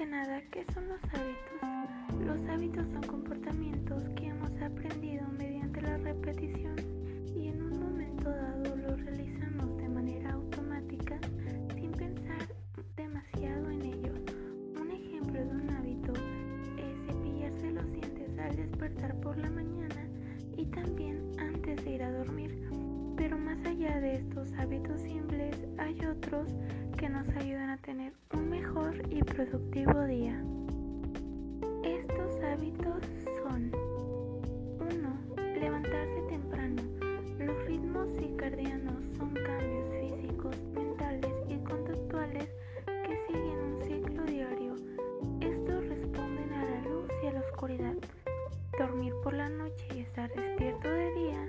que nada, ¿qué son los hábitos? Los hábitos son comportamientos que hemos aprendido mediante la repetición y en un momento dado los realizamos de manera automática sin pensar demasiado en ello. Un ejemplo de un hábito es cepillarse los dientes al despertar por la mañana y también antes de ir a dormir. Pero más allá de estos hábitos simples hay otros que nos ayudan a tener un mejor y productivo día. Estos hábitos son 1. Levantarse temprano. Los ritmos circadianos son cambios físicos, mentales y conductuales que siguen un ciclo diario. Estos responden a la luz y a la oscuridad. Dormir por la noche y estar despierto de día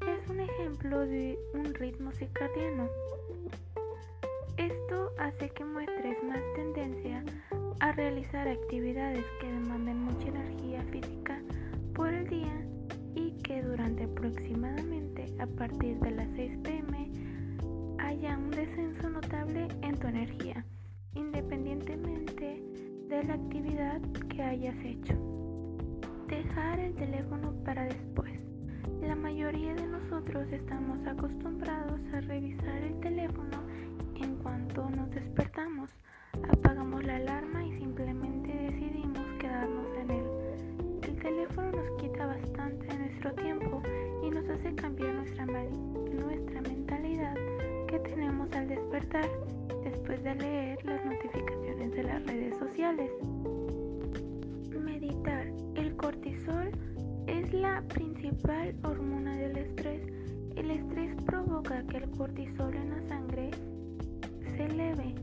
es un ejemplo de un ritmo circadiano. Esto hace que muestres más tendencia a realizar actividades que demanden mucha energía física por el día y que durante aproximadamente a partir de las 6 pm haya un descenso notable en tu energía, independientemente de la actividad que hayas hecho. Dejar el teléfono para después. La mayoría de nosotros estamos acostumbrados a revisar el teléfono en cuanto nos despertamos. Apagamos la alarma y simplemente decidimos quedarnos en él. El teléfono nos quita bastante de nuestro tiempo y nos hace cambiar nuestra, nuestra mentalidad que tenemos al despertar después de leer las notificaciones de las redes sociales. Meditar. El cortisol es la principal hormona del estrés. El estrés provoca que el cortisol en la sangre se eleve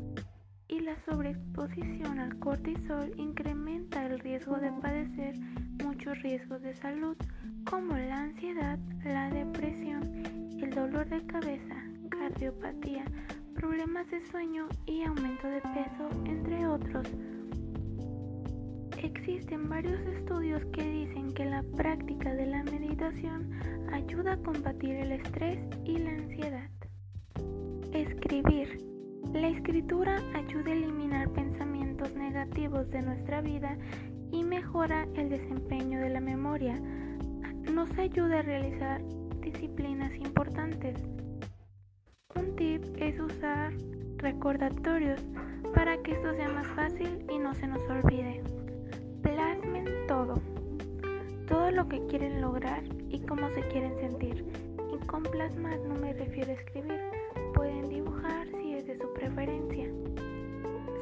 y la sobreexposición al cortisol incrementa el riesgo de padecer muchos riesgos de salud como la ansiedad, la depresión, el dolor de cabeza, cardiopatía, problemas de sueño y aumento de peso, entre otros. Existen varios estudios que dicen que la práctica de la meditación ayuda a combatir el estrés y la ansiedad. Escribir. La escritura ayuda a eliminar pensamientos negativos de nuestra vida y mejora el desempeño de la memoria. Nos ayuda a realizar disciplinas importantes. Un tip es usar recordatorios para que esto sea más fácil y no se nos olvide todo, todo lo que quieren lograr y cómo se quieren sentir. Y con plasmar no me refiero a escribir, pueden dibujar preferencia.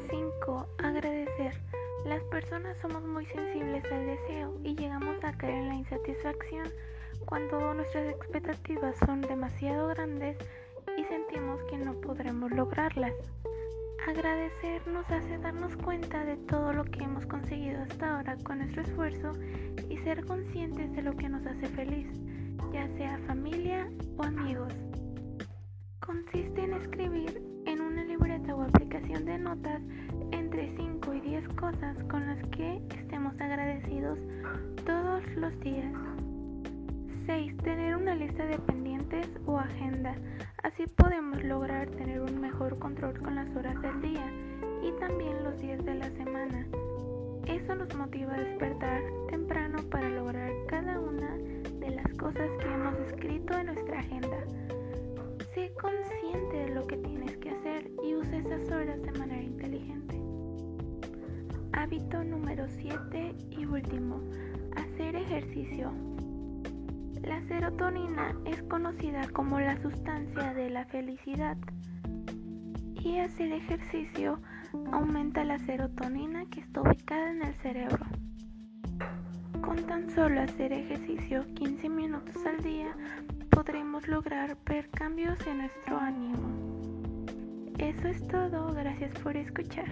5. Agradecer. Las personas somos muy sensibles al deseo y llegamos a caer en la insatisfacción cuando nuestras expectativas son demasiado grandes y sentimos que no podremos lograrlas. Agradecer nos hace darnos cuenta de todo lo que hemos conseguido hasta ahora con nuestro esfuerzo y ser conscientes de lo que nos hace feliz, ya sea familia o amigos. Consiste en escribir aplicación de notas entre 5 y 10 cosas con las que estemos agradecidos todos los días. 6. Tener una lista de pendientes o agenda. Así podemos lograr tener un mejor control con las horas del día y también los días de la semana. Eso nos motiva a despertar temprano para lograr cada una de las cosas que hemos escrito en nuestra agenda. Sé consciente de lo que tienes Hábito número 7 y último, hacer ejercicio. La serotonina es conocida como la sustancia de la felicidad y hacer ejercicio aumenta la serotonina que está ubicada en el cerebro. Con tan solo hacer ejercicio 15 minutos al día podremos lograr ver cambios en nuestro ánimo. Eso es todo, gracias por escuchar.